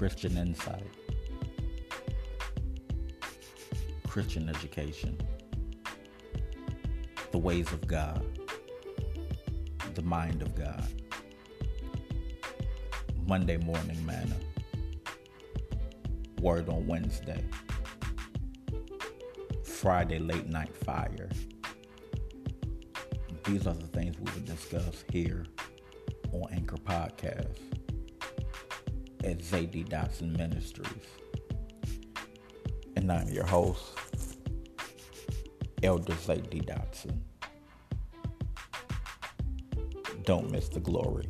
Christian insight, Christian education, the ways of God, the mind of God, Monday morning manna, word on Wednesday, Friday late night fire. These are the things we will discuss here on Anchor Podcast at ZD Dotson Ministries. And I'm your host, Elder ZD Dotson. Don't miss the glory.